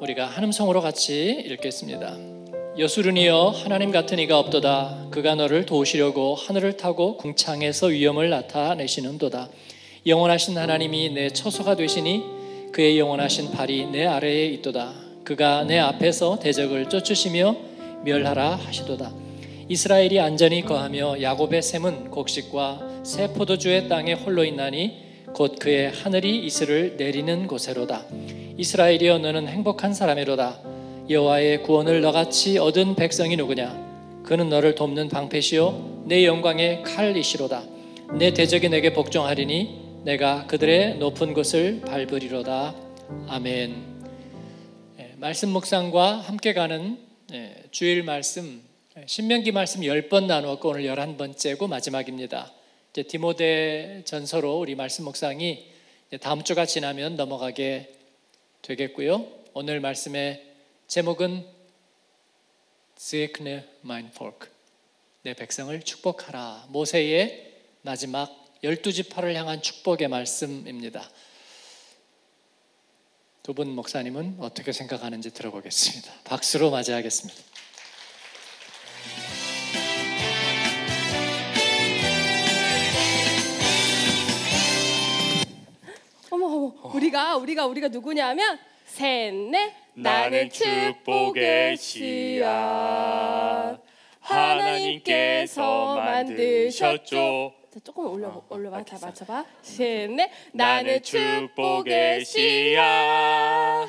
우리가 한음성으로 같이 읽겠습니다. 여수르니여 하나님 같은 이가 없도다. 그가 너를 도우시려고 하늘을 타고 궁창에서 위엄을 나타내시는도다. 영원하신 하나님이 내 처소가 되시니 그의 영원하신 발이 내 아래에 있도다. 그가 내 앞에서 대적을 쫓으시며 멸하라 하시도다. 이스라엘이 안전히 거하며 야곱의 샘은 곡식과 새 포도주의 땅에 홀로 있나니 곧 그의 하늘이 이슬을 내리는 곳에로다. 이스라엘이여 너는 행복한 사람이로다. 여호와의 구원을 너같이 얻은 백성이 누구냐? 그는 너를 돕는 방패시요 내 영광의 칼이시로다. 내 대적이 내게 복종하리니 내가 그들의 높은 곳을 밟으리로다. 아멘. 예, 말씀 묵상과 함께 가는 예, 주일 말씀 예, 신명기 말씀 10번 나누었고 오늘 11번째고 마지막입니다. 이제 디모데 전서로 우리 말씀 묵상이 다음 주가 지나면 넘어가게 되겠고요. 오늘 말씀의 제목은 세크네 마인 폴크 내 백성을 축복하라 모세의 마지막 열두 지파를 향한 축복의 말씀입니다. 두 분 목사님은 어떻게 생각하는지 들어보겠습니다. 박수로 맞이하겠습니다. 우리가 우리가 우리가 누구냐면 셋넷. 나는 축복의 씨앗. 하나님께서 만드셨죠. 자, 조금 올려 어, 올려봐. 다 알겠어. 맞춰봐. 셋넷. 나는 축복의 씨앗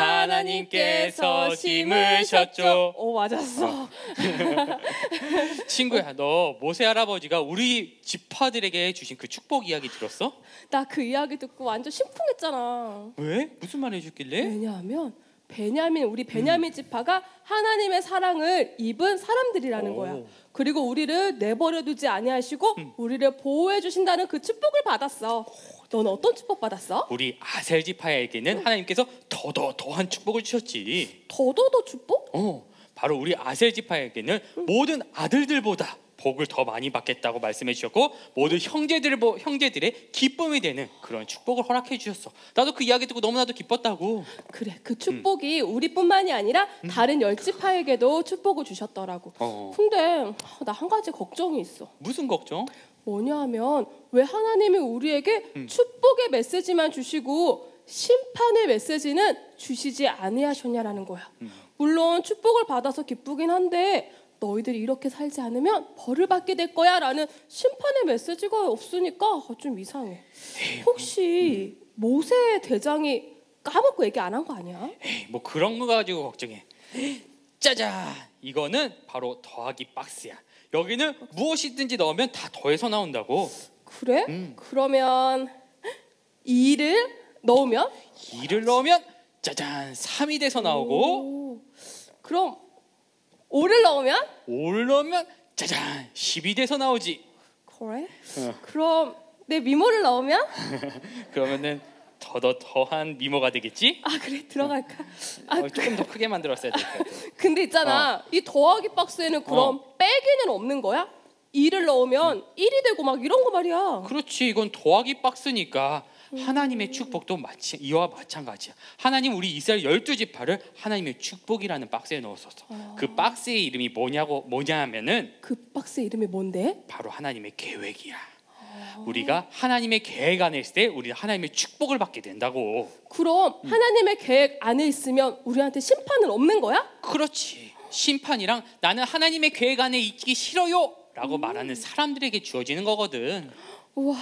하나님께서 심으셨죠. 오 맞았어 친구야, 너 모세 할아버지가 우리 지파들에게 주신 그 축복 이야기 들었어? 나 그 이야기 듣고 완전 심쿵했잖아 왜? 무슨 말 해줬길래? 왜냐하면 베냐민 우리 베냐민 지파가 하나님의 사랑을 입은 사람들이라는 오. 거야. 그리고 우리를 내버려 두지 아니하시고 우리를 보호해 주신다는 그 축복을 받았어. 너는 어떤 축복 받았어? 우리 아셀 지파에게는 하나님께서 더더 더한 축복을 주셨지. 더더더 축복? 어, 바로 우리 아셀 지파에게는 모든 아들들보다 복을 더 많이 받겠다고 말씀해 주셨고 모든 형제들 형제들의 기쁨이 되는 그런 축복을 허락해 주셨어. 나도 그 이야기 듣고 너무나도 기뻤다고. 그래. 그 축복이 우리뿐만이 아니라 다른 열 지파에게도 축복을 주셨더라고. 어. 근데 나 한 가지 걱정이 있어. 무슨 걱정? 뭐냐 하면 왜 하나님이 우리에게 축복의 메시지만 주시고 심판의 메시지는 주시지 아니하셨냐라는 거야. 물론 축복을 받아서 기쁘긴 한데 너희들이 이렇게 살지 않으면 벌을 받게 될 거야라는 심판의 메시지가 없으니까 좀 이상해. 혹시 모세 대장이 까먹고 얘기 안 한 거 아니야? 에이, 뭐 그런 거 가지고 걱정해. 짜잔, 이거는 바로 더하기 박스야. 여기는 무엇이든지 넣으면 다 더해서 나온다고. 그래? 그러면 이를 넣으면 이를 넣으면 짜잔, 3이 돼서 나오고 오, 그럼 오를 넣으면 올 넣으면 짜잔, 10이 돼서 나오지. 그래? 그럼 내 미모를 넣으면 그러면은 더더 더한 미모가 되겠지? 아 그래 들어갈까? 아 어, 조금 더 크게 만들었어야 될 것 같아. 근데 있잖아 이 더하기 박스에는 그럼 빼기는 없는 거야? 2를 넣으면 1이 되고 막 이런 거 말이야. 그렇지, 이건 더하기 박스니까 하나님의 축복도 마치 이와 마찬가지야. 하나님 우리 이스라엘 열두 지파를 하나님의 축복이라는 박스에 넣었었어. 그 박스의 이름이 뭐냐고 뭐냐하면은 그 박스 이름이 뭔데? 바로 하나님의 계획이야. 우리가 하나님의 계획 안에 있을 때 우리는 하나님의 축복을 받게 된다고. 그럼 하나님의 계획 안에 있으면 우리한테 심판은 없는 거야? 그렇지. 심판이랑 나는 하나님의 계획 안에 있기 싫어요라고 말하는 사람들에게 주어지는 거거든. 우와,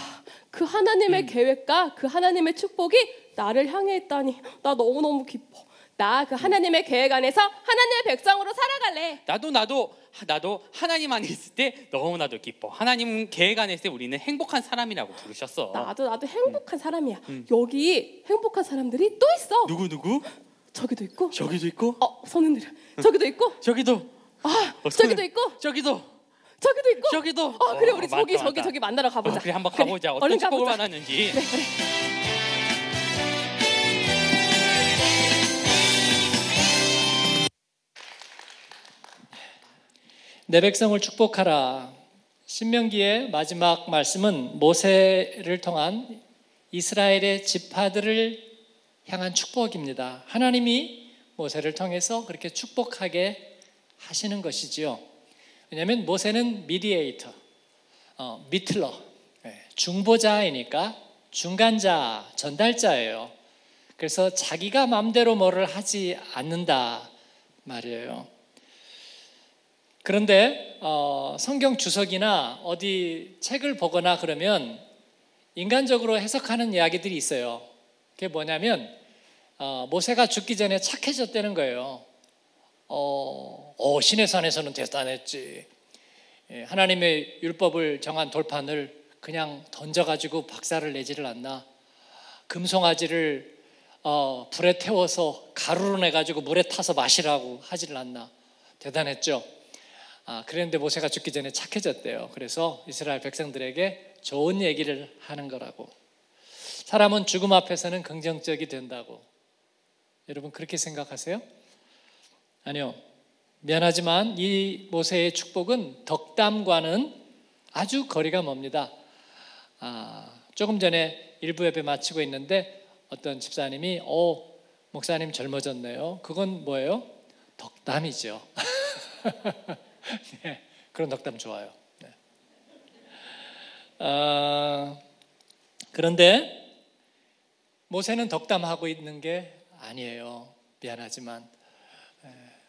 그 하나님의 계획과 그 하나님의 축복이 나를 향해 있다니 나 너무너무 기뻐. 나 그 하나님의 계획 안에서 하나님의 백성으로 살아갈래. 나도 나도 나도 하나님 안에 있을 때 너무나도 기뻐. 하나님 계획 안에 있을 때 우리는 행복한 사람이라고 부르셨어. 나도 나도 행복한 사람이야. 여기 행복한 사람들이 또 있어. 누구 누구? 저기도 있고. 저기도 있고 어, 손 흔들어. 저기도 있고. 저기도 아, 어, 저기도 있고. 저기도 저기도 있고. 저기도. 아, 그래 우리 어, 저기 많다, 저기. 저기 만나러 가보자. 어, 그래 한번 그래, 가보자. 어떤 얼른 축복을 가보자. 받았는지. 그래 그래. 내 백성을 축복하라. 신명기의 마지막 말씀은 모세를 통한 이스라엘의 지파들을 향한 축복입니다. 하나님이 모세를 통해서 그렇게 축복하게 하시는 것이지요. 왜냐하면 모세는 미디에이터, 어, 미틀러, 예, 중보자이니까 중간자, 전달자예요. 그래서 자기가 마음대로 뭐를 하지 않는다 말이에요. 그런데 어, 성경 주석이나 어디 책을 보거나 그러면 인간적으로 해석하는 이야기들이 있어요. 그게 뭐냐면 어, 모세가 죽기 전에 착해졌다는 거예요. 어, 어, 신의 산에서는 대단했지. 예, 하나님의 율법을 정한 돌판을 그냥 던져가지고 박살을 내지를 않나. 금송아지를 어, 불에 태워서 가루로 내가지고 물에 타서 마시라고 하지를 않나. 대단했죠. 아, 그랬는데 모세가 죽기 전에 착해졌대요. 그래서 이스라엘 백성들에게 좋은 얘기를 하는 거라고. 사람은 죽음 앞에서는 긍정적이 된다고. 여러분 그렇게 생각하세요? 아니요. 미안하지만 이 모세의 축복은 덕담과는 아주 거리가 멉니다. 아, 조금 전에 일부 예배 마치고 있는데 어떤 집사님이 오 목사님 젊어졌네요. 그건 뭐예요? 덕담이죠. 네, 그런 덕담 좋아요. 네. 아, 그런데 모세는 덕담하고 있는 게 아니에요. 미안하지만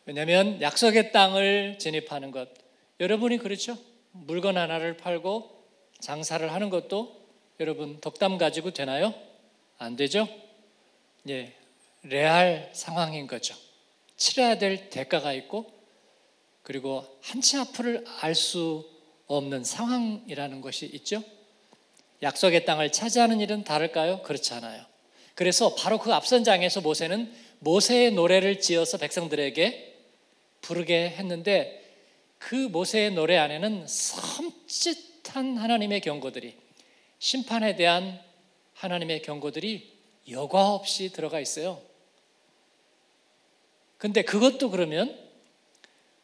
왜냐하면 약속의 땅을 진입하는 것 여러분이 그렇죠? 물건 하나를 팔고 장사를 하는 것도 여러분 덕담 가지고 되나요? 안 되죠? 예, 레알 상황인 거죠. 치러야 될 대가가 있고 그리고 한치 앞을 알 수 없는 상황이라는 것이 있죠. 약속의 땅을 차지하는 일은 다를까요? 그렇지 않아요. 그래서 바로 그 앞선 장에서 모세는 모세의 노래를 지어서 백성들에게 부르게 했는데 그 모세의 노래 안에는 섬찟한 하나님의 경고들이 심판에 대한 하나님의 경고들이 여과 없이 들어가 있어요. 근데 그것도 그러면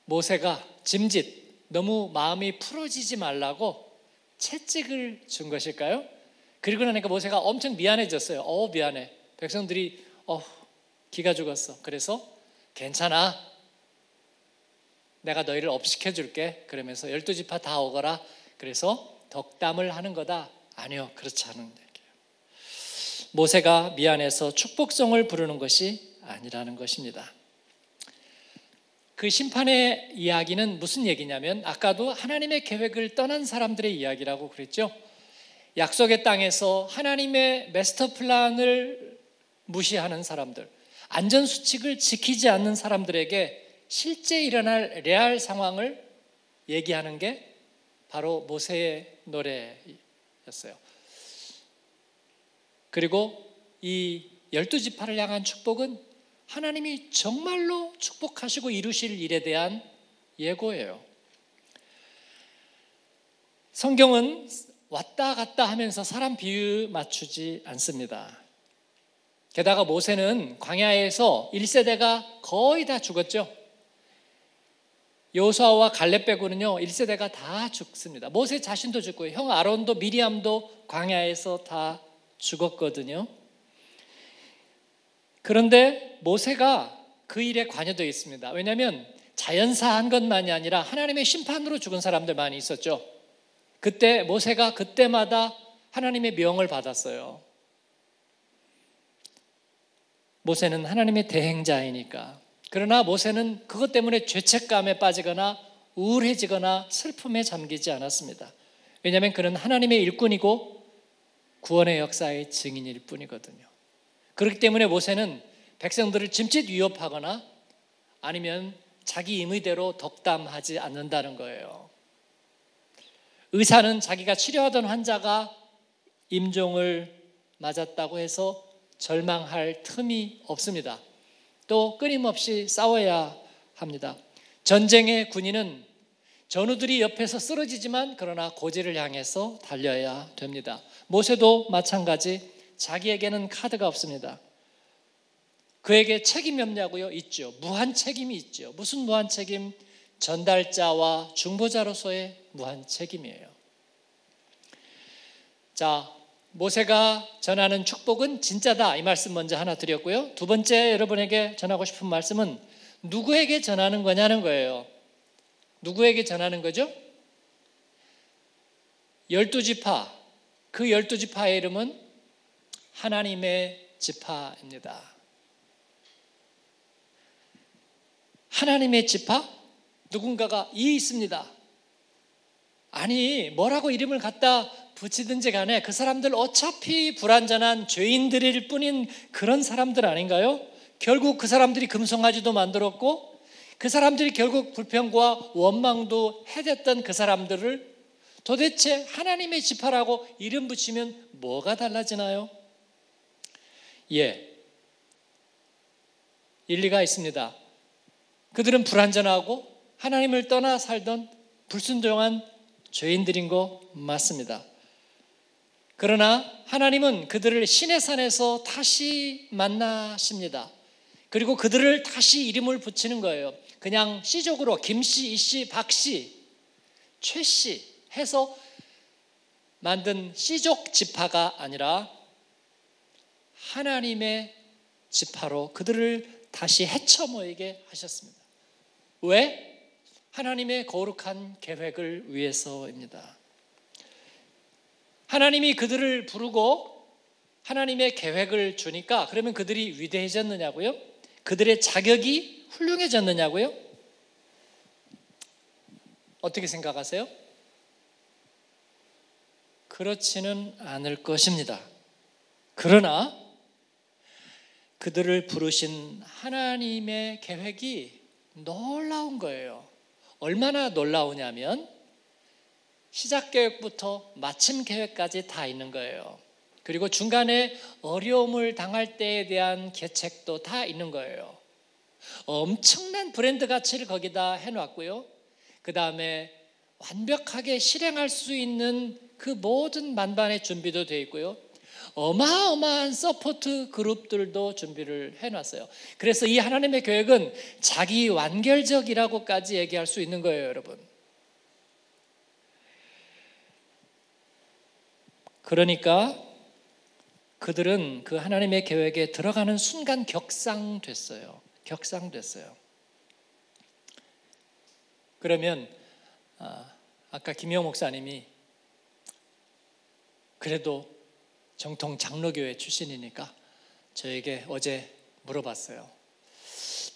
모세가 짐짓 너무 마음이 풀어지지 말라고 채찍을 준 것일까요? 그리고 나니까 모세가 엄청 미안해졌어요. 어 미안해. 백성들이 어 기가 죽었어. 그래서 괜찮아. 내가 너희를 업시켜 줄게. 그러면서 열두 지파 다 오거라. 그래서 덕담을 하는 거다. 아니요, 그렇지 않은 얘기예요. 모세가 미안해서 축복성을 부르는 것이 아니라는 것입니다. 그 심판의 이야기는 무슨 얘기냐면 아까도 하나님의 계획을 떠난 사람들의 이야기라고 그랬죠. 약속의 땅에서 하나님의 마스터 플랜을 무시하는 사람들, 안전 수칙을 지키지 않는 사람들에게 실제 일어날 레알 상황을 얘기하는 게 바로 모세의 노래였어요. 그리고 이 열두 지파를 향한 축복은 하나님이 정말로 축복하시고 이루실 일에 대한 예고예요. 성경은 왔다 갔다 하면서 사람 비유 맞추지 않습니다. 게다가 모세는 광야에서 1세대가 거의 다 죽었죠. 요수아와 갈렙 빼고는요 1세대가 다 죽습니다. 모세 자신도 죽고 형 아론도 미리암도 광야에서 다 죽었거든요. 그런데 모세가 그 일에 관여되어 있습니다. 왜냐하면 자연사한 것만이 아니라 하나님의 심판으로 죽은 사람들 많이 있었죠. 그때 모세가 그때마다 하나님의 명을 받았어요. 모세는 하나님의 대행자이니까. 그러나 모세는 그것 때문에 죄책감에 빠지거나 우울해지거나 슬픔에 잠기지 않았습니다. 왜냐하면 그는 하나님의 일꾼이고 구원의 역사의 증인일 뿐이거든요. 그렇기 때문에 모세는 백성들을 짐짓 위협하거나 아니면 자기 임의대로 덕담하지 않는다는 거예요. 의사는 자기가 치료하던 환자가 임종을 맞았다고 해서 절망할 틈이 없습니다. 또 끊임없이 싸워야 합니다. 전쟁의 군인은 전우들이 옆에서 쓰러지지만 그러나 고지를 향해서 달려야 됩니다. 모세도 마찬가지 자기에게는 카드가 없습니다. 그에게 책임이 없냐고요? 있죠. 무한 책임이 있죠. 무슨 무한 책임? 전달자와 중보자로서의 무한 책임이에요. 자, 모세가 전하는 축복은 진짜다. 이 말씀 먼저 하나 드렸고요. 두 번째 여러분에게 전하고 싶은 말씀은 누구에게 전하는 거냐는 거예요. 누구에게 전하는 거죠? 열두 지파. 그 열두 지파의 이름은 하나님의 지파입니다. 하나님의 지파? 누군가가 이 있습니다. 아니, 뭐라고 이름을 갖다 붙이든지 간에 그 사람들 어차피 불완전한 죄인들일 뿐인 그런 사람들 아닌가요? 결국 그 사람들이 금송아지도 만들었고 그 사람들이 결국 불평과 원망도 해댔던 그 사람들을 도대체 하나님의 지파라고 이름 붙이면 뭐가 달라지나요? 예. 일리가 있습니다. 그들은 불완전하고 하나님을 떠나 살던 불순종한 죄인들인 거 맞습니다. 그러나 하나님은 그들을 신의 산에서 다시 만나십니다. 그리고 그들을 다시 이름을 붙이는 거예요. 그냥 시적으로 김씨, 이씨, 박씨, 최씨 해서 만든 시족 지파가 아니라 하나님의 지파로 그들을 다시 헤쳐 모이게 하셨습니다. 왜? 하나님의 거룩한 계획을 위해서입니다. 하나님이 그들을 부르고 하나님의 계획을 주니까 그러면 그들이 위대해졌느냐고요? 그들의 자격이 훌륭해졌느냐고요? 어떻게 생각하세요? 그렇지는 않을 것입니다. 그러나 그들을 부르신 하나님의 계획이 놀라운 거예요. 얼마나 놀라우냐면 시작 계획부터 마침 계획까지 다 있는 거예요. 그리고 중간에 어려움을 당할 때에 대한 계책도 다 있는 거예요. 엄청난 브랜드 가치를 거기다 해놨고요. 그 다음에 완벽하게 실행할 수 있는 그 모든 만반의 준비도 되어 있고요. 어마어마한 support 그룹들도 준비를 해놨어요. 그래서 이 하나님의 계획은 자기 완결적이라고까지 얘기할 수 있는 거예요, 여러분. 그러니까 그들은 그 하나님의 계획에 들어가는 순간 격상됐어요. 격상됐어요. 그러면 아, 아까 김영 목사님이 그래도 정통 장로교회 출신이니까 저에게 어제 물어봤어요.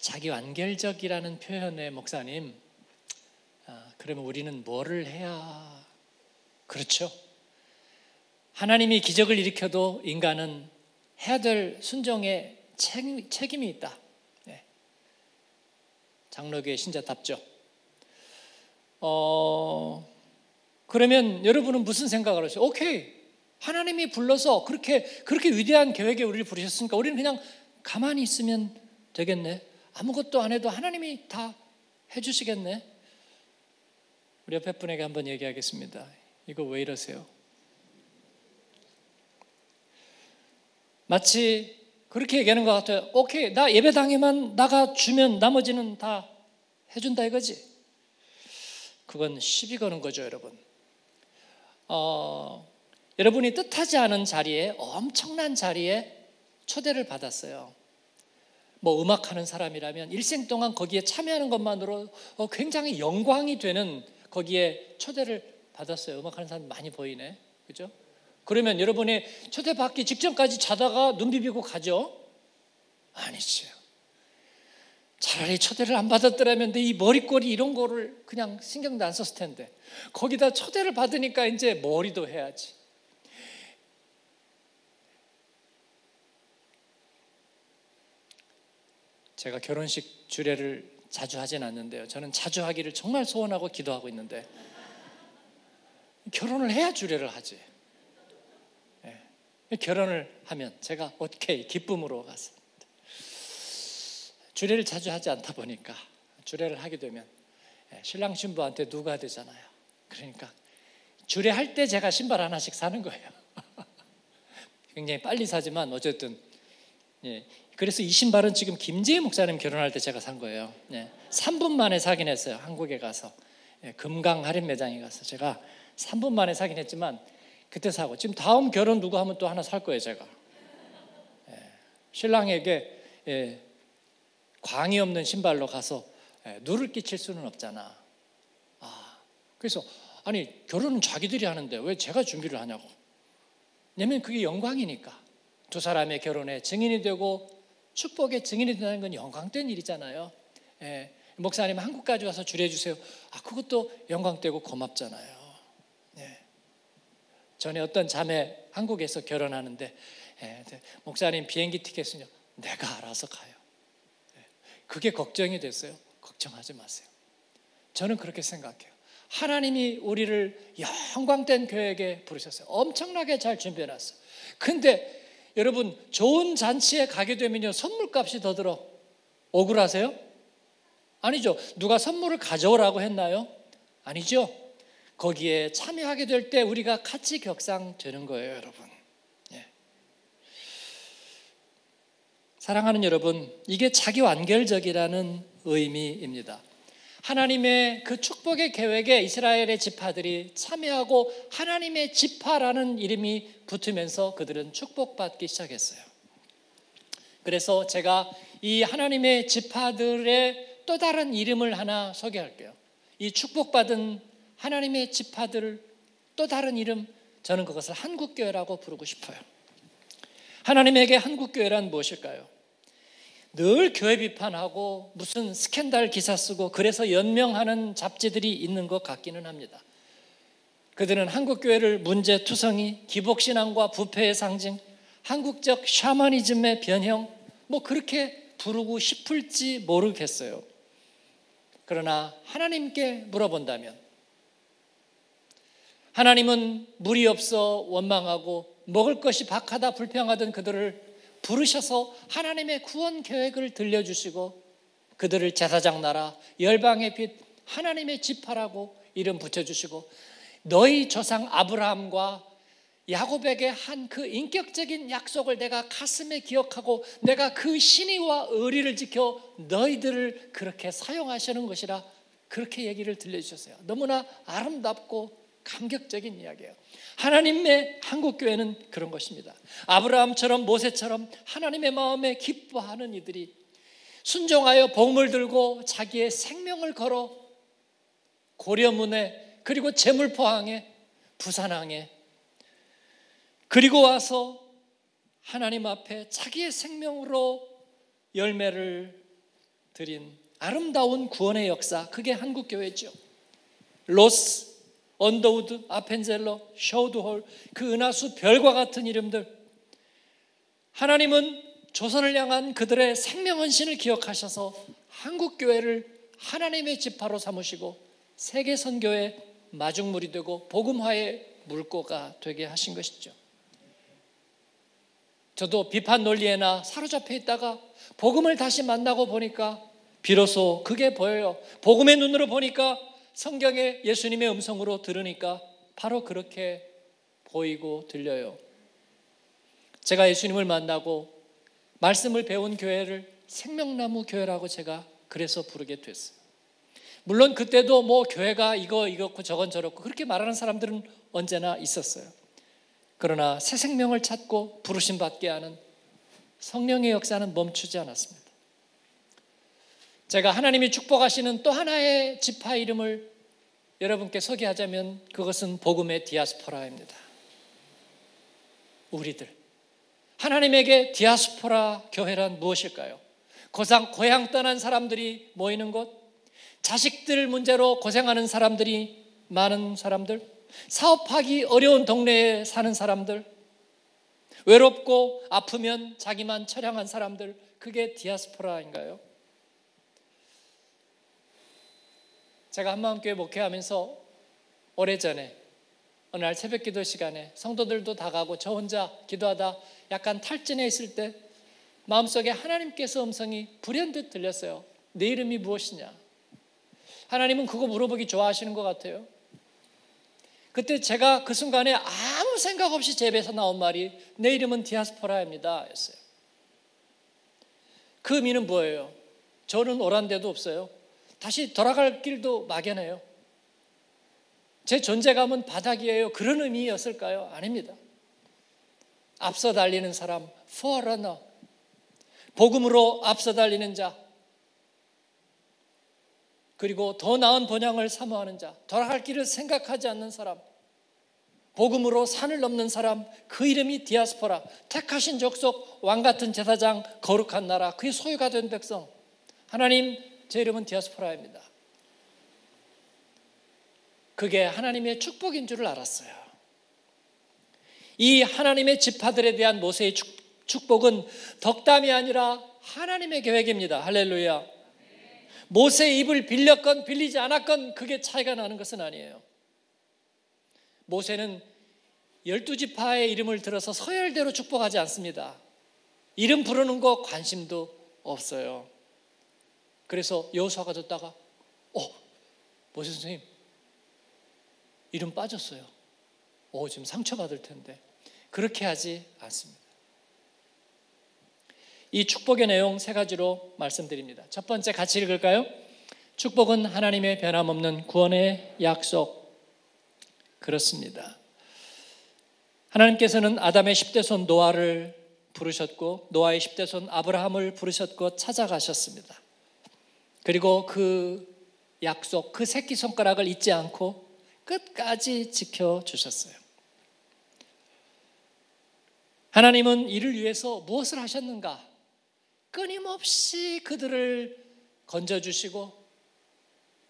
자기 완결적이라는 표현의 목사님, 아, 그러면 우리는 뭐를 해야 그렇죠? 하나님이 기적을 일으켜도 인간은 해야 될 순종의 책, 임 이 있다. 네. 장로교의 신자답죠. 어, 그러면 여러분은 무슨 생각을 하세요? 오케이. 하나님이 불러서 그렇게 그렇게 위대한 계획에 우리를 부르셨으니까 우리는 그냥 가만히 있으면 되겠네. 아무것도 안 해도 하나님이 다 해주시겠네. 우리 옆에 분에게 한번 얘기하겠습니다. 이거 왜 이러세요? 마치 그렇게 얘기하는 것 같아요. 오케이, 나 예배당에만 나가 주면 나머지는 다 해준다 이거지. 그건 시비 거는 거죠, 여러분. 어, 여러분이 뜻하지 않은 자리에 엄청난 자리에 초대를 받았어요. 뭐 음악하는 사람이라면 일생 동안 거기에 참여하는 것만으로 어, 굉장히 영광이 되는 거기에 초대를 받았어요. 음악하는 사람 많이 보이네. 그죠? 그러면 여러분이 초대받기 직전까지 자다가 눈 비비고 가죠? 아니죠. 차라리 초대를 안 받았더라면 이 머리꼬리 이런 거를 그냥 신경도 안 썼을 텐데 거기다 초대를 받으니까 이제 머리도 해야지. 제가 결혼식 주례를 자주 하진 않는데요. 저는 자주 하기를 정말 소원하고 기도하고 있는데 결혼을 해야 주례를 하지. 네. 결혼을 하면 제가 오케이 기쁨으로 갔습니다. 주례를 자주 하지 않다 보니까 주례를 하게 되면 예, 신랑 신부한테 누가 되잖아요. 그러니까 주례할 때 제가 신발 하나씩 사는 거예요. 굉장히 빨리 사지만 어쨌든 예, 그래서 이 신발은 지금 김재희 목사님 결혼할 때 제가 산 거예요. 예, 3분 만에 사긴 했어요. 한국에 가서 예, 금강 할인 매장에 가서 제가 3분 만에 사긴 했지만 그때 사고 지금 다음 결혼 누구 하면 또 하나 살 거예요 제가. 예, 신랑에게 예, 광이 없는 신발로 가서 예, 누를 끼칠 수는 없잖아. 아 그래서 아니 결혼은 자기들이 하는데 왜 제가 준비를 하냐고. 왜냐면 그게 영광이니까 두 사람의 결혼에 증인이 되고 축복의 증인이 된다는 건 영광된 일이잖아요. 예, 목사님 한국까지 와서 주례 주세요. 아 그것도 영광되고 고맙잖아요. 예. 전에 어떤 자매 한국에서 결혼하는데 예, 목사님 비행기 티켓은요 내가 알아서 가요. 예, 그게 걱정이 됐어요. 걱정하지 마세요. 저는 그렇게 생각해요. 하나님이 우리를 영광된 교회에 부르셨어요. 엄청나게 잘 준비해놨어요. 근데 여러분 좋은 잔치에 가게 되면요 선물값이 더 들어. 억울하세요? 아니죠. 누가 선물을 가져오라고 했나요? 아니죠. 거기에 참여하게 될 때 우리가 같이 격상되는 거예요, 여러분. 예. 사랑하는 여러분, 이게 자기 완결적이라는 의미입니다. 하나님의 그 축복의 계획에 이스라엘의 지파들이 참여하고 하나님의 지파라는 이름이 붙으면서 그들은 축복받기 시작했어요. 그래서 제가 이 하나님의 지파들의 또 다른 이름을 하나 소개할게요. 이 축복받은 하나님의 지파들을 또 다른 이름 저는 그것을 한국교회라고 부르고 싶어요. 하나님에게 한국교회란 무엇일까요? 늘 교회 비판하고 무슨 스캔들 기사 쓰고 그래서 연명하는 잡지들이 있는 것 같기는 합니다. 그들은 한국 교회를 문제투성이, 기복신앙과 부패의 상징, 한국적 샤머니즘의 변형, 뭐 그렇게 부르고 싶을지 모르겠어요. 그러나 하나님께 물어본다면, 하나님은 물이 없어 원망하고 먹을 것이 박하다 불평하던 그들을 부르셔서 하나님의 구원 계획을 들려주시고 그들을 제사장 나라 열방의 빛 하나님의 지파라고 이름 붙여주시고 너희 조상 아브라함과 야곱에게 한 그 인격적인 약속을 내가 가슴에 기억하고 내가 그 신의와 의리를 지켜 너희들을 그렇게 사용하시는 것이라 그렇게 얘기를 들려주셨어요. 너무나 아름답고 감격적인 이야기예요. 하나님의 한국 교회는 그런 것입니다. 아브라함처럼 모세처럼 하나님의 마음에 기뻐하는 이들이 순종하여 복을 들고 자기의 생명을 걸어 고려문에 그리고 제물포항에 부산항에 그리고 와서 하나님 앞에 자기의 생명으로 열매를 드린 아름다운 구원의 역사 그게 한국 교회죠. 로스 언더우드, 아펜젤러, 셔우드홀, 그 은하수 별과 같은 이름들. 하나님은 조선을 향한 그들의 생명 헌신을 기억하셔서 한국 교회를 하나님의 지파로 삼으시고 세계 선교의 마중물이 되고 복음화의 물꼬가 되게 하신 것이죠. 저도 비판 논리에나 사로잡혀 있다가 복음을 다시 만나고 보니까 비로소 그게 보여요. 복음의 눈으로 보니까 성경에 예수님의 음성으로 들으니까 바로 그렇게 보이고 들려요. 제가 예수님을 만나고 말씀을 배운 교회를 생명나무 교회라고 제가 그래서 부르게 됐어요. 물론 그때도 뭐 교회가 이거 이거고 저건 저렇고 그렇게 말하는 사람들은 언제나 있었어요. 그러나 새 생명을 찾고 부르심 받게 하는 성령의 역사는 멈추지 않았습니다. 제가 하나님이 축복하시는 또 하나의 지파 이름을 여러분께 소개하자면 그것은 복음의 디아스포라입니다. 우리들. 하나님에게 디아스포라 교회란 무엇일까요? 고상, 고향 떠난 사람들이 모이는 곳, 자식들 문제로 고생하는 사람들이 많은 사람들, 사업하기 어려운 동네에 사는 사람들, 외롭고 아프면 자기만 처량한 사람들, 그게 디아스포라인가요? 제가 한마음교회 목회하면서 오래전에 어느 날 새벽 기도 시간에 성도들도 다 가고 저 혼자 기도하다 약간 탈진해 있을 때 마음속에 하나님께서 음성이 불현듯 들렸어요. 내 이름이 무엇이냐? 하나님은 그거 물어보기 좋아하시는 것 같아요. 그때 제가 그 순간에 아무 생각 없이 제 입에서 나온 말이 내 이름은 디아스포라입니다. 였어요. 그 의미는 뭐예요? 저는 오란 데도 없어요. 다시 돌아갈 길도 막연해요. 제 존재감은 바닥이에요. 그런 의미였을까요? 아닙니다. 앞서 달리는 사람, forerunner. 복음으로 앞서 달리는 자. 그리고 더 나은 본향을 사모하는 자. 돌아갈 길을 생각하지 않는 사람. 복음으로 산을 넘는 사람, 그 이름이 디아스포라, 택하신 족속, 왕 같은 제사장, 거룩한 나라, 그의 소유가 된 백성. 하나님, 제 이름은 디아스포라입니다. 그게 하나님의 축복인 줄을 알았어요. 이 하나님의 지파들에 대한 모세의 축복은 덕담이 아니라 하나님의 계획입니다. 할렐루야. 모세의 입을 빌렸건 빌리지 않았건 그게 차이가 나는 것은 아니에요. 모세는 열두 지파의 이름을 들어서 서열대로 축복하지 않습니다. 이름 부르는 거 관심도 없어요. 그래서 여호수아가 듣다가 어 모세 선생님 이름 빠졌어요. 오 지금 상처받을 텐데 그렇게 하지 않습니다. 이 축복의 내용 세 가지로 말씀드립니다. 첫 번째 같이 읽을까요? 축복은 하나님의 변함없는 구원의 약속. 그렇습니다. 하나님께서는 아담의 10대 손 노아를 부르셨고 노아의 10대 손 아브라함을 부르셨고 찾아가셨습니다. 그리고 그 약속, 그 새끼 손가락을 잊지 않고 끝까지 지켜 주셨어요. 하나님은 이를 위해서 무엇을 하셨는가? 끊임없이 그들을 건져 주시고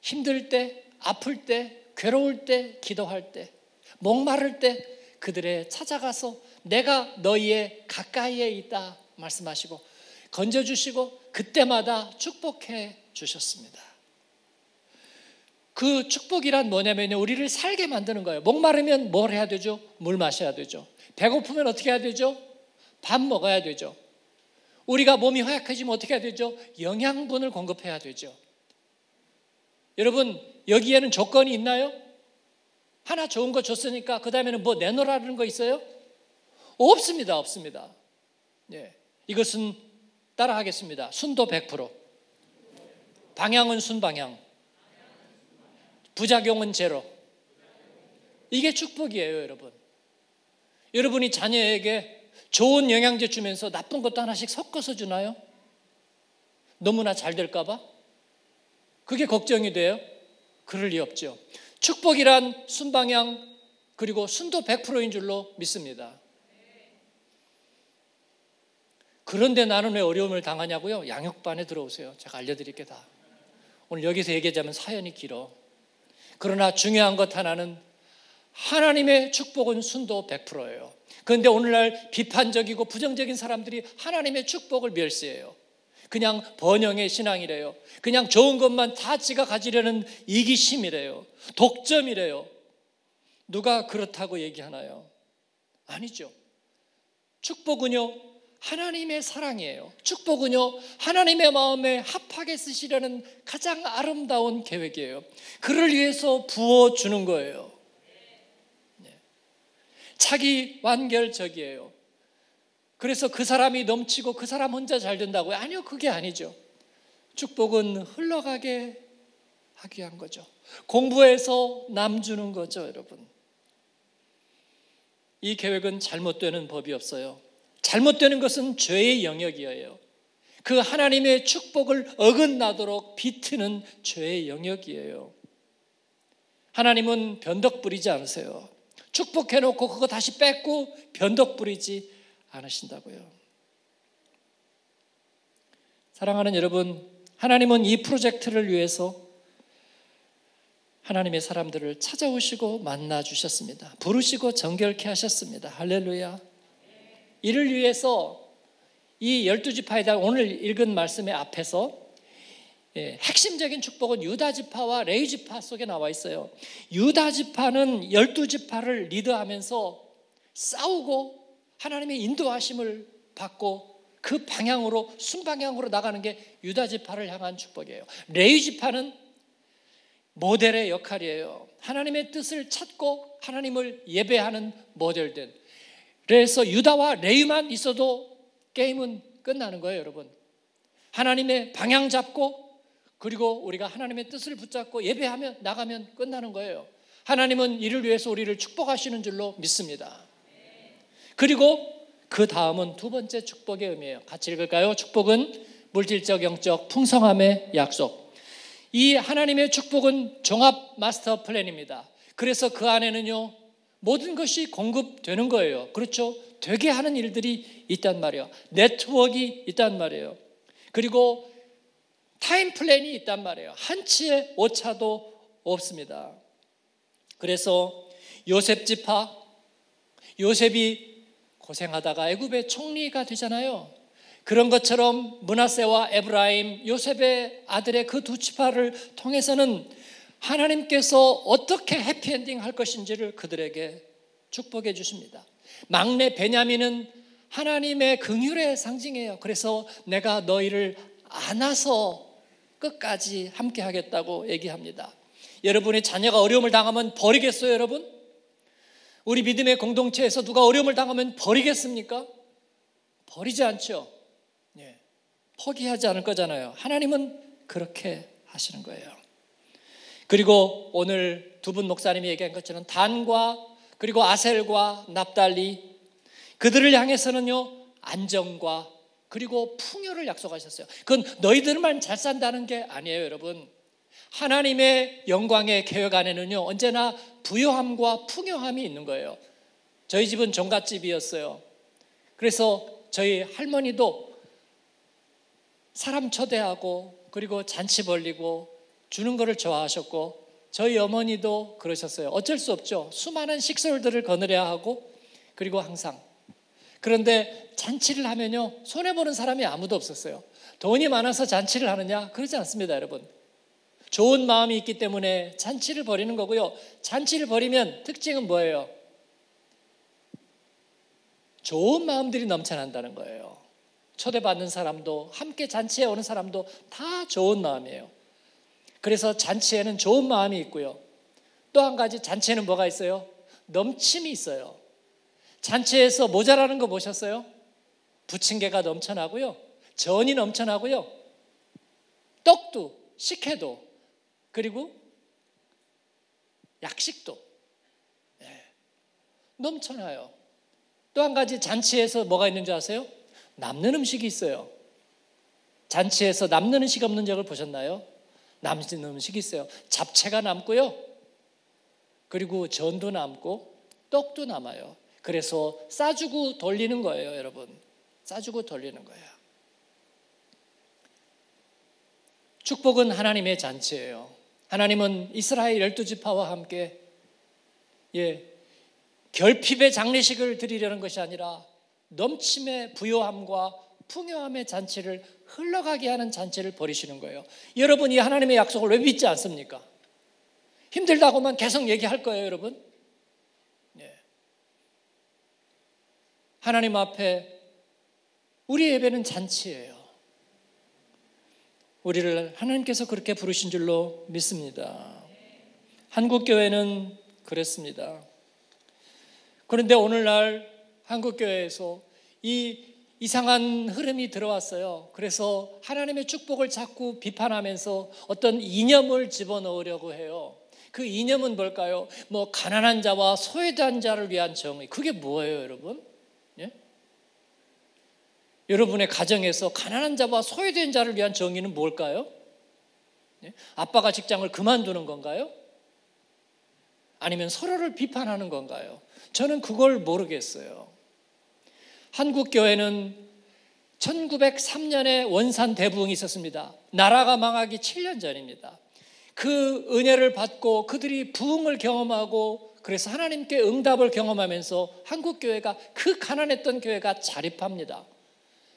힘들 때, 아플 때, 괴로울 때, 기도할 때, 목마를 때 그들의 찾아가서 내가 너희의 가까이에 있다 말씀하시고 건져 주시고 그때마다 축복해 주셨습니다. 그 축복이란 뭐냐면 우리를 살게 만드는 거예요. 목마르면 뭘 해야 되죠? 물 마셔야 되죠. 배고프면 어떻게 해야 되죠? 밥 먹어야 되죠. 우리가 몸이 허약해지면 어떻게 해야 되죠? 영양분을 공급해야 되죠. 여러분, 여기에는 조건이 있나요? 하나 좋은 거 줬으니까 그 다음에는 뭐 내놓으라는 거 있어요? 없습니다. 없습니다. 예. 이것은 따라하겠습니다. 순도 100%. 방향은 순방향. 부작용은 제로. 이게 축복이에요, 여러분. 여러분이 자녀에게 좋은 영양제 주면서 나쁜 것도 하나씩 섞어서 주나요? 너무나 잘 될까봐? 그게 걱정이 돼요? 그럴 리 없죠. 축복이란 순방향 그리고 순도 100%인 줄로 믿습니다. 그런데 나는 왜 어려움을 당하냐고요? 양육반에 들어오세요. 제가 알려드릴게 다. 오늘 여기서 얘기하자면 사연이 길어. 그러나 중요한 것 하나는 하나님의 축복은 순도 100%예요. 그런데 오늘날 비판적이고 부정적인 사람들이 하나님의 축복을 멸시해요. 그냥 번영의 신앙이래요. 그냥 좋은 것만 다 지가 가지려는 이기심이래요. 독점이래요. 누가 그렇다고 얘기하나요? 아니죠. 축복은요, 하나님의 사랑이에요. 축복은요, 하나님의 마음에 합하게 쓰시려는 가장 아름다운 계획이에요. 그를 위해서 부어주는 거예요. 네. 자기 완결적이에요. 그래서 그 사람이 넘치고 그 사람 혼자 잘 된다고요? 아니요, 그게 아니죠. 축복은 흘러가게 하기 위한 거죠. 공부해서 남 주는 거죠, 여러분. 이 계획은 잘못되는 법이 없어요. 잘못되는 것은 죄의 영역이에요. 그 하나님의 축복을 어긋나도록 비트는 죄의 영역이에요. 하나님은 변덕 부리지 않으세요. 축복해놓고 그거 다시 뺏고 변덕 부리지 않으신다고요. 사랑하는 여러분, 하나님은 이 프로젝트를 위해서 하나님의 사람들을 찾아오시고 만나 주셨습니다. 부르시고 정결케 하셨습니다. 할렐루야. 이를 위해서 이 열두 지파에 대한 오늘 읽은 말씀의 앞에서 예, 핵심적인 축복은 유다 지파와 레위 지파 속에 나와 있어요. 유다 지파는 열두 지파를 리드하면서 싸우고 하나님의 인도하심을 받고 그 방향으로 순방향으로 나가는 게 유다 지파를 향한 축복이에요. 레위 지파는 모델의 역할이에요. 하나님의 뜻을 찾고 하나님을 예배하는 모델된. 그래서 유다와 레위만 있어도 게임은 끝나는 거예요, 여러분. 하나님의 방향 잡고 그리고 우리가 하나님의 뜻을 붙잡고 예배하면 나가면 끝나는 거예요. 하나님은 이를 위해서 우리를 축복하시는 줄로 믿습니다. 그리고 그 다음은 두 번째 축복의 의미예요. 같이 읽을까요? 축복은 물질적, 영적, 풍성함의 약속. 이 하나님의 축복은 종합 마스터 플랜입니다. 그래서 그 안에는요, 모든 것이 공급되는 거예요. 그렇죠? 되게 하는 일들이 있단 말이에요. 네트워크가 있단 말이에요. 그리고 time plan이 있단 말이에요. 한치의 오차도 없습니다. 그래서 요셉 지파 요셉이 고생하다가 애굽의 총리가 되잖아요. 그런 것처럼 므낫세와 에브라임 요셉의 아들의 그 두 지파를 통해서는 하나님께서 어떻게 해피엔딩 할 것인지를 그들에게 축복해 주십니다. 막내 베냐민은 하나님의 긍휼의 상징이에요. 그래서 내가 너희를 안아서 끝까지 함께 하겠다고 얘기합니다. 여러분의 자녀가 어려움을 당하면 버리겠어요, 여러분? 우리 믿음의 공동체에서 누가 어려움을 당하면 버리겠습니까? 버리지 않죠. 예. 포기하지 않을 거잖아요. 하나님은 그렇게 하시는 거예요. 그리고 오늘 두 분 목사님이 얘기한 것처럼 단과 그리고 아셀과 납달리 그들을 향해서는요 안정과 그리고 풍요를 약속하셨어요. 그건 너희들만 잘 산다는 게 아니에요, 여러분. 하나님의 영광의 계획 안에는요 언제나 부요함과 풍요함이 있는 거예요. 저희 집은 종갓집이었어요. 그래서 저희 할머니도 사람 초대하고 그리고 잔치 벌리고 주는 것을 좋아하셨고 저희 어머니도 그러셨어요. 어쩔 수 없죠. 수많은 식솔들을 거느려야 하고 그리고 항상 그런데 잔치를 하면요 손해 보는 사람이 아무도 없었어요. 돈이 많아서 잔치를 하느냐 그러지 않습니다, 여러분. 좋은 마음이 있기 때문에 잔치를 벌이는 거고요. 잔치를 벌이면 특징은 뭐예요? 좋은 마음들이 넘쳐난다는 거예요. 초대받는 사람도 함께 잔치에 오는 사람도 다 좋은 마음이에요. 그래서 잔치에는 좋은 마음이 있고요. 또 한 가지 잔치에는 뭐가 있어요? 넘침이 있어요. 잔치에서 모자라는 거 보셨어요? 부침개가 넘쳐나고요. 전이 넘쳐나고요. 떡도 식혜도 그리고 약식도 네. 넘쳐나요. 또 한 가지 잔치에서 뭐가 있는 줄 아세요? 남는 음식이 있어요. 잔치에서 남는 음식 없는 적을 보셨나요? 남는 음식이 있어요. 잡채가 남고요. 그리고 전도 남고 떡도 남아요. 그래서 싸주고 돌리는 거예요, 여러분. 싸주고 돌리는 거예요. 축복은 하나님의 잔치예요. 하나님은 이스라엘 열두 지파와 함께 예, 결핍의 장례식을 드리려는 것이 아니라 넘침의 부요함과 풍요함의 잔치를 흘러가게 하는 잔치를 벌이시는 거예요. 여러분 이 하나님의 약속을 왜 믿지 않습니까? 힘들다고만 계속 얘기할 거예요, 여러분. 예. 하나님 앞에 우리 예배는 잔치예요. 우리를 하나님께서 그렇게 부르신 줄로 믿습니다. 한국 교회는 그랬습니다. 그런데 오늘날 한국 교회에서 이 이상한 흐름이 들어왔어요. 그래서 하나님의 축복을 자꾸 비판하면서 어떤 이념을 집어넣으려고 해요. 그 이념은 뭘까요? 뭐 가난한 자와 소외된 자를 위한 정의. 그게 뭐예요, 여러분? 예? 여러분의 가정에서 가난한 자와 소외된 자를 위한 정의는 뭘까요? 예? 아빠가 직장을 그만두는 건가요? 아니면 서로를 비판하는 건가요? 저는 그걸 모르겠어요. 한국 교회는 1903년에 원산 대부흥이 있었습니다. 나라가 망하기 7년 전입니다. 그 은혜를 받고 그들이 부흥을 경험하고 그래서 하나님께 응답을 경험하면서 한국 교회가 그 가난했던 교회가 자립합니다.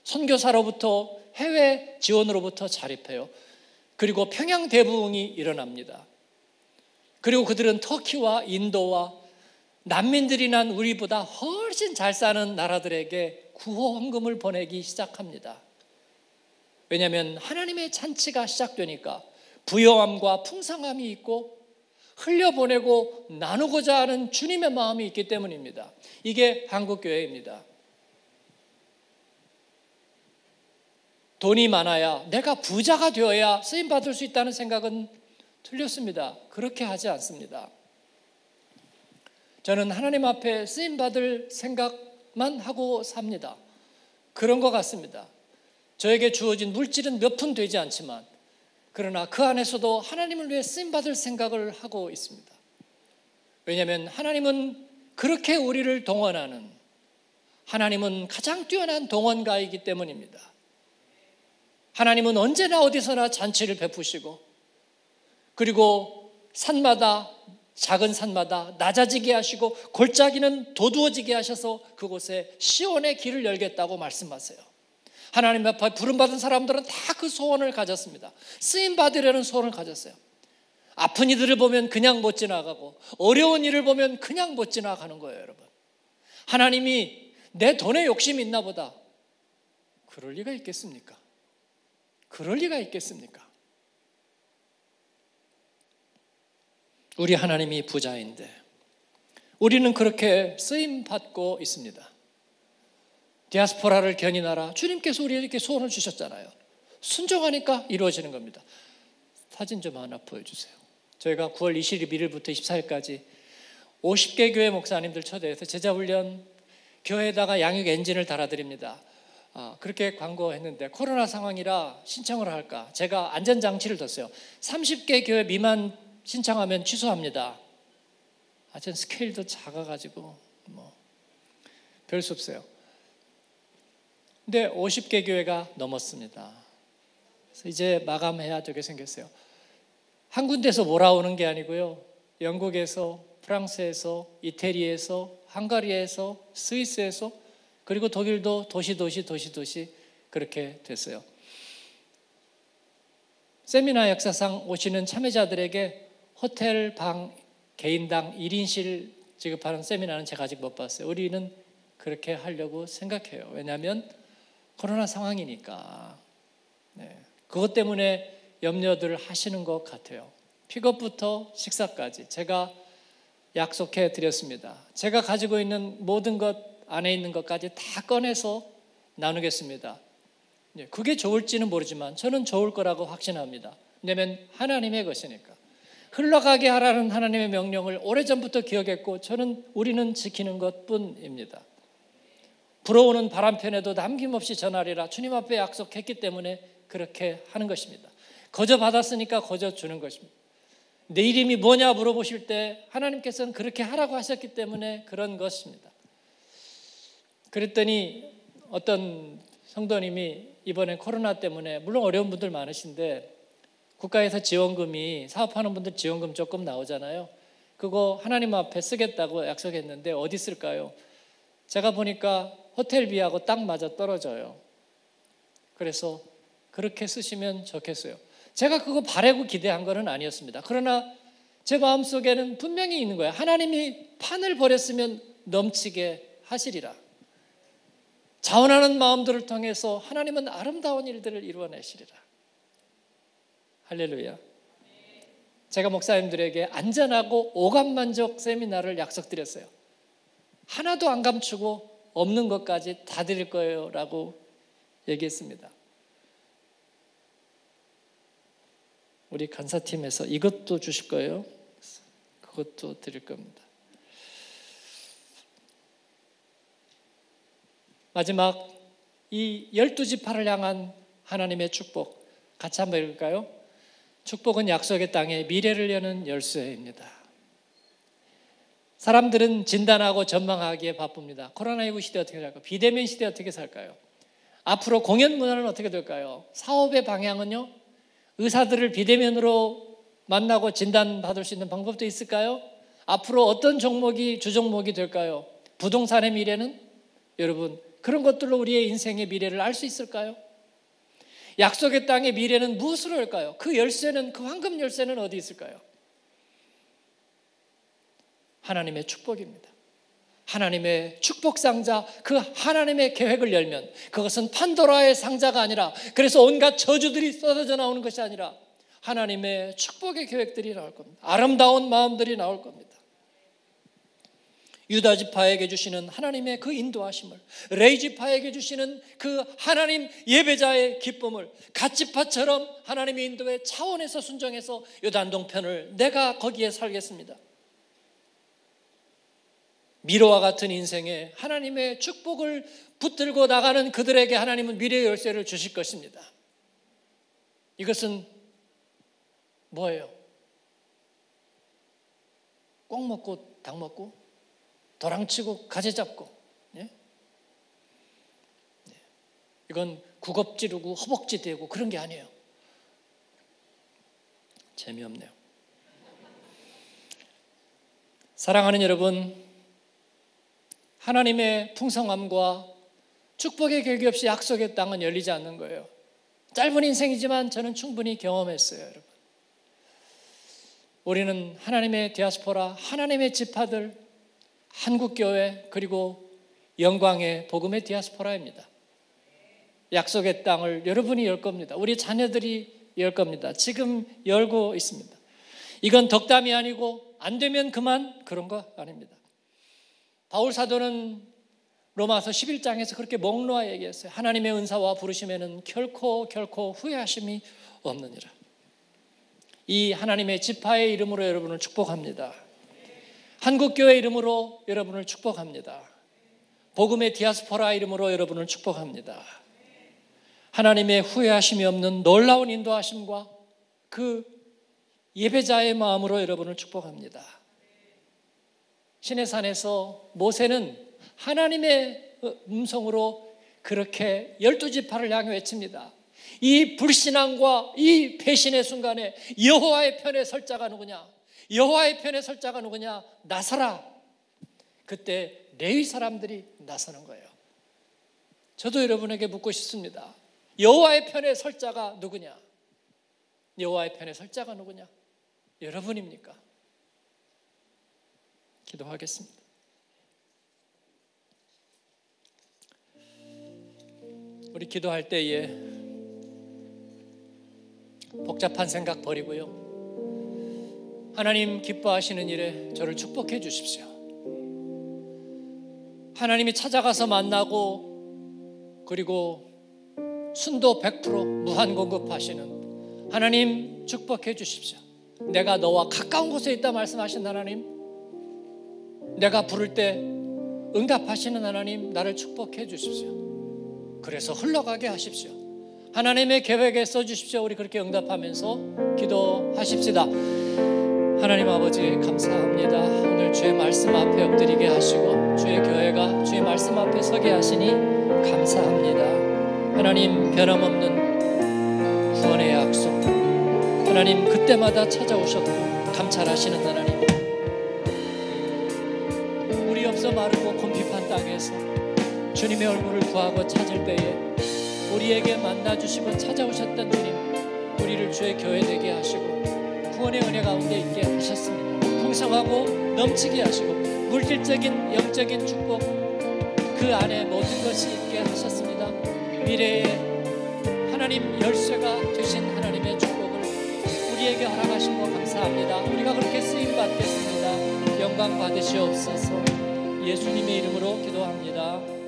선교사로부터 해외 지원으로부터 자립해요. 그리고 평양 대부흥이 일어납니다. 그리고 그들은 터키와 인도와 난민들이 난 우리보다 훨씬 잘 사는 나라들에게 구호 헌금을 보내기 시작합니다. 왜냐하면 하나님의 잔치가 시작되니까 부여함과 풍성함이 있고 흘려보내고 나누고자 하는 주님의 마음이 있기 때문입니다. 이게 한국교회입니다. 돈이 많아야 내가 부자가 되어야 쓰임 받을 수 있다는 생각은 틀렸습니다. 그렇게 하지 않습니다. 저는 하나님 앞에 쓰임 받을 생각만 하고 삽니다. 그런 것 같습니다. 저에게 주어진 물질은 몇 푼 되지 않지만 그러나 그 안에서도 하나님을 위해 쓰임 받을 생각을 하고 있습니다. 왜냐하면 하나님은 그렇게 우리를 동원하는 하나님은 가장 뛰어난 동원가이기 때문입니다. 하나님은 언제나 어디서나 잔치를 베푸시고 그리고 산마다 작은 산마다 낮아지게 하시고 골짜기는 도두어지게 하셔서 그곳에 시온의 길을 열겠다고 말씀하세요. 하나님 앞에 부름받은 사람들은 다 그 소원을 가졌습니다. 쓰임 받으려는 소원을 가졌어요. 아픈 이들을 보면 그냥 못 지나가고 어려운 일을 보면 그냥 못 지나가는 거예요, 여러분. 하나님이 내 돈에 욕심이 있나 보다. 그럴 리가 있겠습니까? 그럴 리가 있겠습니까? 우리 하나님이 부자인데 우리는 그렇게 쓰임 받고 있습니다. 디아스포라를 견인하라. 주님께서 우리에게 소원을 주셨잖아요. 순종하니까 이루어지는 겁니다. 사진 좀 하나 보여주세요. 저희가 9월 21일부터 24일까지 50개 교회 목사님들 초대해서 제자훈련 교회에다가 양육 엔진을 달아드립니다. 아, 그렇게 광고했는데 코로나 상황이라 신청을 할까? 제가 안전장치를 뒀어요. 30개 교회 미만 신청하면 취소합니다. 아, 전 스케일도 작아가지고 뭐 별 수 없어요. 근데 50개 교회가 넘었습니다. 그래서 이제 마감해야 되게 생겼어요. 한 군데서 몰아오는 게 아니고요. 영국에서, 프랑스에서, 이태리에서, 헝가리에서, 스위스에서, 그리고 독일도 도시 도시 도시 도시 그렇게 됐어요. 세미나 역사상 오시는 참여자들에게 호텔 방 개인당 1인실 지급하는 세미나는 제가 아직 못 봤어요. 우리는 그렇게 하려고 생각해요. 왜냐하면 코로나 상황이니까. 네. 그것 때문에 염려들 하시는 것 같아요. 픽업부터 식사까지 제가 약속해 드렸습니다. 제가 가지고 있는 모든 것 안에 있는 것까지 다 꺼내서 나누겠습니다. 네, 그게 좋을지는 모르지만 저는 좋을 거라고 확신합니다. 왜냐하면 하나님의 것이니까. 흘러가게 하라는 하나님의 명령을 오래전부터 기억했고 저는 우리는 지키는 것뿐입니다. 불어오는 바람편에도 남김없이 전하리라 주님 앞에 약속했기 때문에 그렇게 하는 것입니다. 거저 받았으니까 거저 주는 것입니다. 내 이름이 뭐냐 물어보실 때 하나님께서는 그렇게 하라고 하셨기 때문에 그런 것입니다. 그랬더니 어떤 성도님이 이번에 코로나 때문에 물론 어려운 분들 많으신데 국가에서 지원금이 사업하는 분들 지원금 조금 나오잖아요. 그거 하나님 앞에 쓰겠다고 약속했는데 어디 쓸까요? 제가 보니까 호텔비하고 딱 맞아 떨어져요. 그래서 그렇게 쓰시면 좋겠어요. 제가 그거 바래고 기대한 거는 아니었습니다. 그러나 제 마음 속에는 분명히 있는 거예요. 하나님이 판을 버렸으면 넘치게 하시리라. 자원하는 마음들을 통해서 하나님은 아름다운 일들을 이루어내시리라. 할렐루야. 제가 목사님들에게 안전하고 오감 만족 세미나를 약속드렸어요. 하나도 안 감추고 없는 것까지 다 드릴 거예요. 라고 얘기했습니다. 우리 간사팀에서 이것도 주실 거예요. 그것도 드릴 겁니다. 마지막 이 열두 지파를 향한 하나님의 축복 같이 한번 읽을까요? 축복은 약속의 땅에 미래를 여는 열쇠입니다. 사람들은 진단하고 전망하기에 바쁩니다. 코로나19 시대 어떻게 살까요? 비대면 시대 어떻게 살까요? 앞으로 공연 문화는 어떻게 될까요? 사업의 방향은요? 의사들을 비대면으로 만나고 진단받을 수 있는 방법도 있을까요? 앞으로 어떤 종목이 주종목이 될까요? 부동산의 미래는? 여러분, 그런 것들로 우리의 인생의 미래를 알 수 있을까요? 약속의 땅의 미래는 무엇으로 할까요? 그 열쇠는, 그 황금 열쇠는 어디 있을까요? 하나님의 축복입니다. 하나님의 축복 상자, 그 하나님의 계획을 열면 그것은 판도라의 상자가 아니라 그래서 온갖 저주들이 쏟아져 나오는 것이 아니라 하나님의 축복의 계획들이 나올 겁니다. 아름다운 마음들이 나올 겁니다. 유다 지파에게 주시는 하나님의 그 인도하심을 레이 지파에게 주시는 그 하나님 예배자의 기쁨을 갓 지파처럼 하나님의 인도의 차원에서 순정해서 요단 동편을 내가 거기에 살겠습니다. 미로와 같은 인생에 하나님의 축복을 붙들고 나가는 그들에게 하나님은 미래의 열쇠를 주실 것입니다. 이것은 뭐예요? 꼭 먹고 닭 먹고 도랑치고 가재 잡고 예? 예. 이건 구겁 지르고 허벅지 대고 그런 게 아니에요. 재미없네요. 사랑하는 여러분, 하나님의 풍성함과 축복의 결기 없이 약속의 땅은 열리지 않는 거예요. 짧은 인생이지만 저는 충분히 경험했어요, 여러분. 우리는 하나님의 디아스포라, 하나님의 지파들, 한국교회, 그리고 영광의 복음의 디아스포라입니다. 약속의 땅을 여러분이 열 겁니다. 우리 자녀들이 열 겁니다. 지금 열고 있습니다. 이건 덕담이 아니고 안 되면 그만 그런 거 아닙니다. 바울 사도는 로마서 11장에서 그렇게 목 놓아 얘기했어요. 하나님의 은사와 부르심에는 결코 결코 후회하심이 없느니라. 이 하나님의 지파의 이름으로 여러분을 축복합니다. 한국교회 이름으로 여러분을 축복합니다. 복음의 디아스포라 이름으로 여러분을 축복합니다. 하나님의 후회하심이 없는 놀라운 인도하심과 그 예배자의 마음으로 여러분을 축복합니다. 신의 산에서 모세는 하나님의 음성으로 그렇게 열두 지파를 향해 외칩니다. 이 불신앙과 이 배신의 순간에 여호와의 편에 설 자가 누구냐? 여호와의 편에 설 자가 누구냐? 나서라. 그때 레위 사람들이 나서는 거예요. 저도 여러분에게 묻고 싶습니다. 여호와의 편에 설 자가 누구냐? 여호와의 편에 설 자가 누구냐? 여러분입니까? 기도하겠습니다. 우리 기도할 때에 복잡한 생각 버리고요. 하나님 기뻐하시는 일에 저를 축복해 주십시오. 하나님이 찾아가서 만나고 그리고 순도 100% 무한 공급하시는 하나님 축복해 주십시오. 내가 너와 가까운 곳에 있다 말씀하신 하나님, 내가 부를 때 응답하시는 하나님 나를 축복해 주십시오. 그래서 흘러가게 하십시오. 하나님의 계획에 써 주십시오. 우리 그렇게 응답하면서 기도하십시다. 하나님 아버지 감사합니다. 오늘 주의 말씀 앞에 엎드리게 하시고 주의 교회가 주의 말씀 앞에 서게 하시니 감사합니다. 하나님 변함없는 구원의 약속 하나님 그때마다 찾아오셨고 감찰하시는 하나님 우리 없어 마르고 곰핍한 땅에서 주님의 얼굴을 구하고 찾을 때에 우리에게 만나 주시고 찾아오셨던 주님 우리를 주의 교회 되게 하시고 구원의 은혜 가운데 있게 하셨습니다 풍성하고 넘치게 하시고 물질적인 영적인 축복 그 안에 모든 것이 있게 하셨습니다 미래에 하나님 열쇠가 되신 하나님의 축복을 우리에게 허락하신 거 감사합니다. 우리가 그렇게 쓰임 받겠습니다. 영광 받으시옵소서. 예수님의 이름으로 기도합니다.